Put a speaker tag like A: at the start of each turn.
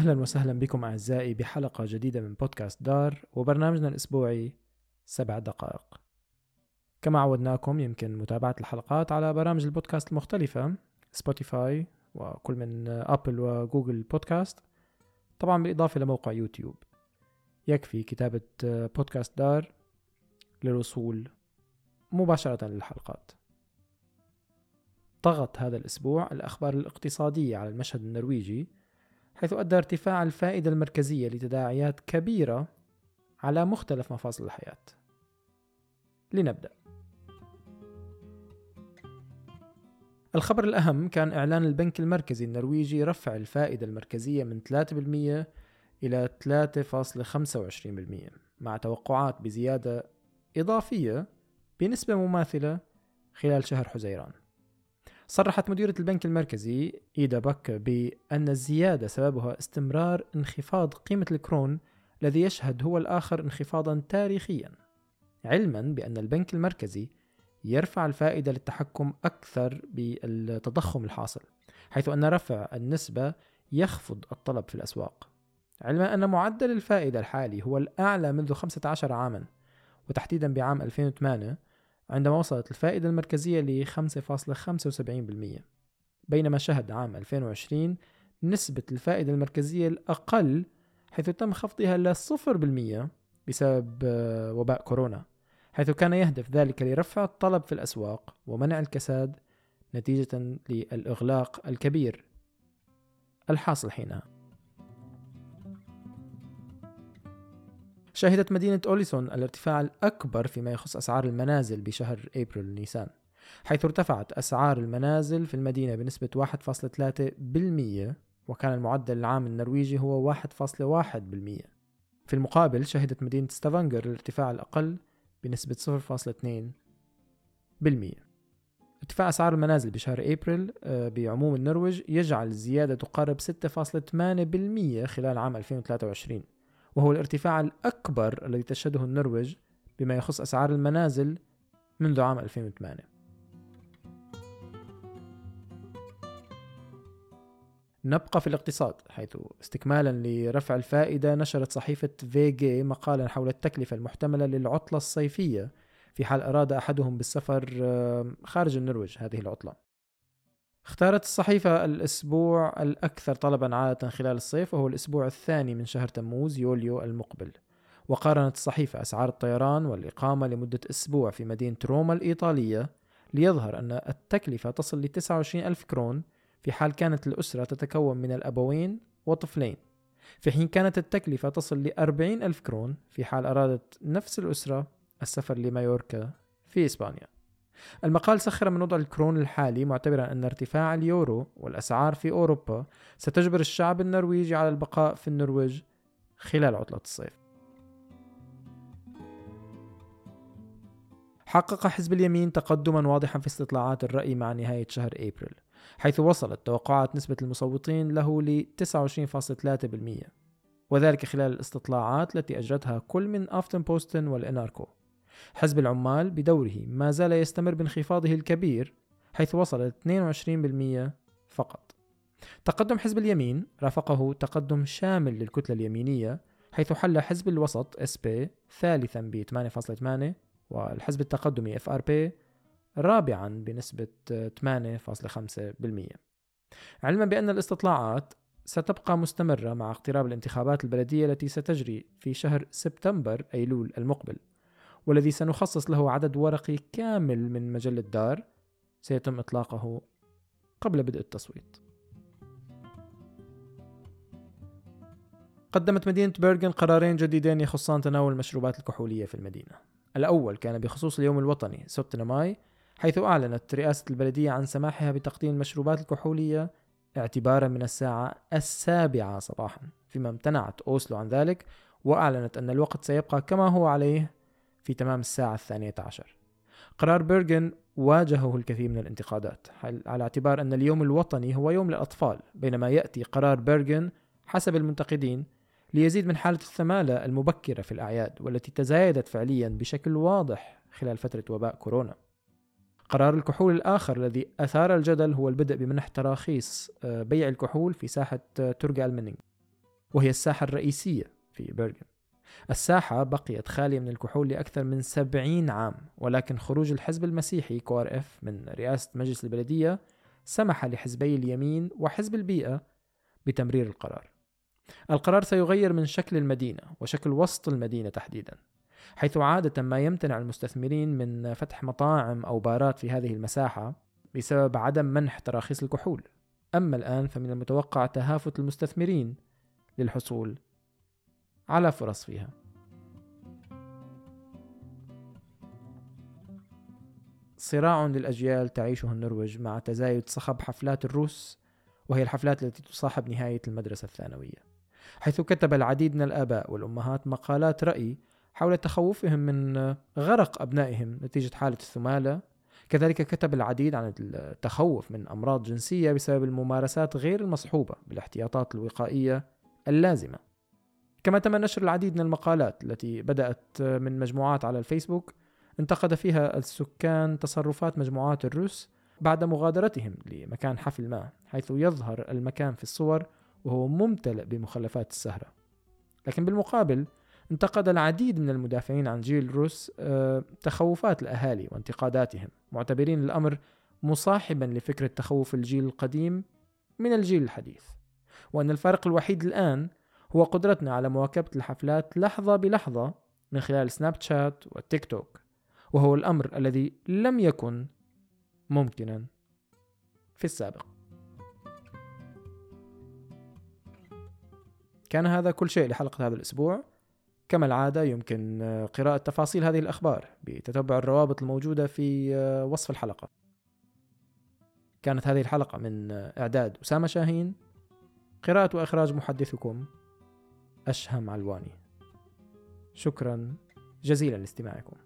A: أهلا وسهلا بكم أعزائي بحلقة جديدة من بودكاست دار وبرنامجنا الأسبوعي سبع دقائق. كما عودناكم يمكن متابعة الحلقات على برامج البودكاست المختلفة Spotify وكل من Apple و Google Podcast طبعا بالإضافة لموقع يوتيوب. يكفي كتابة بودكاست دار للوصول مباشرة للحلقات. طغت هذا الأسبوع الأخبار الاقتصادية على المشهد النرويجي حيث أدى ارتفاع الفائدة المركزية لتداعيات كبيرة على مختلف مفاصل الحياة. لنبدأ. الخبر الأهم كان إعلان البنك المركزي النرويجي رفع الفائدة المركزية من 3% إلى 3.25% مع توقعات بزيادة إضافية بنسبة مماثلة خلال شهر حزيران. صرحت مديرة البنك المركزي إيدا بك بأن الزيادة سببها استمرار انخفاض قيمة الكرون الذي يشهد هو الآخر انخفاضا تاريخيا علما بأن البنك المركزي يرفع الفائدة للتحكم أكثر بالتضخم الحاصل حيث أن رفع النسبة يخفض الطلب في الأسواق. علما أن معدل الفائدة الحالي هو الأعلى منذ 15 عاما وتحديدا بعام 2008 عندما وصلت الفائدة المركزية ل 5.75% بينما شهد عام 2020 نسبة الفائدة المركزية الأقل حيث تم خفضها إلى 0% بسبب آه، وباء كورونا حيث كان يهدف ذلك لرفع الطلب في الأسواق ومنع الكساد نتيجة للإغلاق الكبير الحاصل حينها. شهدت مدينة أوليسون الارتفاع الأكبر فيما يخص أسعار المنازل بشهر أبريل نيسان حيث ارتفعت أسعار المنازل في المدينة بنسبة 1.3% وكان المعدل العام النرويجي هو 1.1% في المقابل شهدت مدينة ستافانجر الارتفاع الأقل بنسبة 0.2% ارتفاع أسعار المنازل بشهر أبريل آه، بعموم النرويج يجعل الزيادة تقارب 6.8% خلال عام 2023 وهو الارتفاع الأكبر الذي تشهده النرويج بما يخص أسعار المنازل منذ عام 2008 نبقى في الاقتصاد حيث استكمالا لرفع الفائدة نشرت صحيفة فيجي مقالا حول التكلفة المحتملة للعطلة الصيفية في حال أراد أحدهم بالسفر خارج النرويج هذه العطلة. اختارت الصحيفة الأسبوع الأكثر طلبا عادة خلال الصيف وهو الأسبوع الثاني من شهر تموز يوليو المقبل. وقارنت الصحيفة أسعار الطيران والإقامة لمدة أسبوع في مدينة روما الإيطالية ليظهر أن التكلفة تصل ل 29 ألف كرون في حال كانت الأسرة تتكون من الأبوين وطفلين. في حين كانت التكلفة تصل ل 40 ألف كرون في حال أرادت نفس الأسرة السفر لمايوركا في إسبانيا. المقال سخر من وضع الكرون الحالي معتبرا أن ارتفاع اليورو والأسعار في أوروبا ستجبر الشعب النرويجي على البقاء في النرويج خلال عطلة الصيف. حقق حزب اليمين تقدما واضحا في استطلاعات الرأي مع نهاية شهر أبريل حيث وصلت توقعات نسبة المصوتين له ل 29.3% وذلك خلال الاستطلاعات التي أجرتها كل من أفتن بوستن والإناركو. حزب العمال بدوره ما زال يستمر بانخفاضه الكبير حيث وصل 22% فقط. تقدم حزب اليمين رافقه تقدم شامل للكتلة اليمينية حيث حل حزب الوسط بي ثالثا ب 8.8 والحزب التقدمي بي رابعا بنسبة 8.5% علما بأن الاستطلاعات ستبقى مستمرة مع اقتراب الانتخابات البلدية التي ستجري في شهر سبتمبر أيلول المقبل. والذي سنخصص له عدد ورقي كامل من مجلة دار سيتم إطلاقه قبل بدء التصويت. قدمت مدينة بيرغن قرارين جديدين يخصان تناول المشروبات الكحولية في المدينة. الأول كان بخصوص اليوم الوطني 6 ماي حيث أعلنت رئاسة البلدية عن سماحها بتقديم المشروبات الكحولية اعتبارا من الساعة السابعة صباحا. فيما امتنعت أوسلو عن ذلك وأعلنت أن الوقت سيبقى كما هو عليه في تمام الساعة الثانية عشر. قرار بيرغن واجهه الكثير من الانتقادات على اعتبار أن اليوم الوطني هو يوم للأطفال بينما يأتي قرار بيرغن حسب المنتقدين ليزيد من حالة الثمالة المبكرة في الأعياد والتي تزايدت فعليا بشكل واضح خلال فترة وباء كورونا. قرار الكحول الآخر الذي أثار الجدل هو البدء بمنح تراخيص آه، بيع الكحول في ساحة آه، ترجا المنينج وهي الساحة الرئيسية في بيرغن الساحة بقيت خالية من الكحول لأكثر من سبعين عام ولكن خروج الحزب المسيحي كوار إف من رئاسة مجلس البلدية سمح لحزبي اليمين وحزب البيئة بتمرير القرار. القرار سيغير من شكل المدينة وشكل وسط المدينة تحديدا حيث عادة ما يمتنع المستثمرين من فتح مطاعم أو بارات في هذه المساحة بسبب عدم منح تراخيص الكحول. أما الآن فمن المتوقع تهافت المستثمرين للحصول على فرص فيها. صراع للأجيال تعيشه النرويج مع تزايد صخب حفلات الروس وهي الحفلات التي تصاحب نهاية المدرسة الثانوية. حيث كتب العديد من الآباء والأمهات مقالات رأي حول تخوفهم من غرق أبنائهم نتيجة حالة الثمالة. كذلك كتب العديد عن التخوف من أمراض جنسية بسبب الممارسات غير المصحوبة بالاحتياطات الوقائية اللازمة. كما تم نشر العديد من المقالات التي بدأت من مجموعات على الفيسبوك انتقد فيها السكان تصرفات مجموعات الروس بعد مغادرتهم لمكان حفل ما حيث يظهر المكان في الصور وهو ممتلئ بمخلفات السهرة. لكن بالمقابل انتقد العديد من المدافعين عن جيل روس آه، تخوفات الأهالي وانتقاداتهم معتبرين الأمر مصاحبا لفكرة تخوف الجيل القديم من الجيل الحديث. وأن الفارق الوحيد الآن هو قدرتنا على مواكبة الحفلات لحظة بلحظة من خلال سناب شات والتيك توك وهو الأمر الذي لم يكن ممكنا في السابق. كان هذا كل شيء لحلقة هذا الأسبوع. كما العادة يمكن قراءة تفاصيل هذه الأخبار بتتبع الروابط الموجودة في وصف الحلقة. كانت هذه الحلقة من إعداد أسامة شاهين. قراءة وإخراج محدثكم أشهم علواني. شكرا جزيلا لاستماعكم.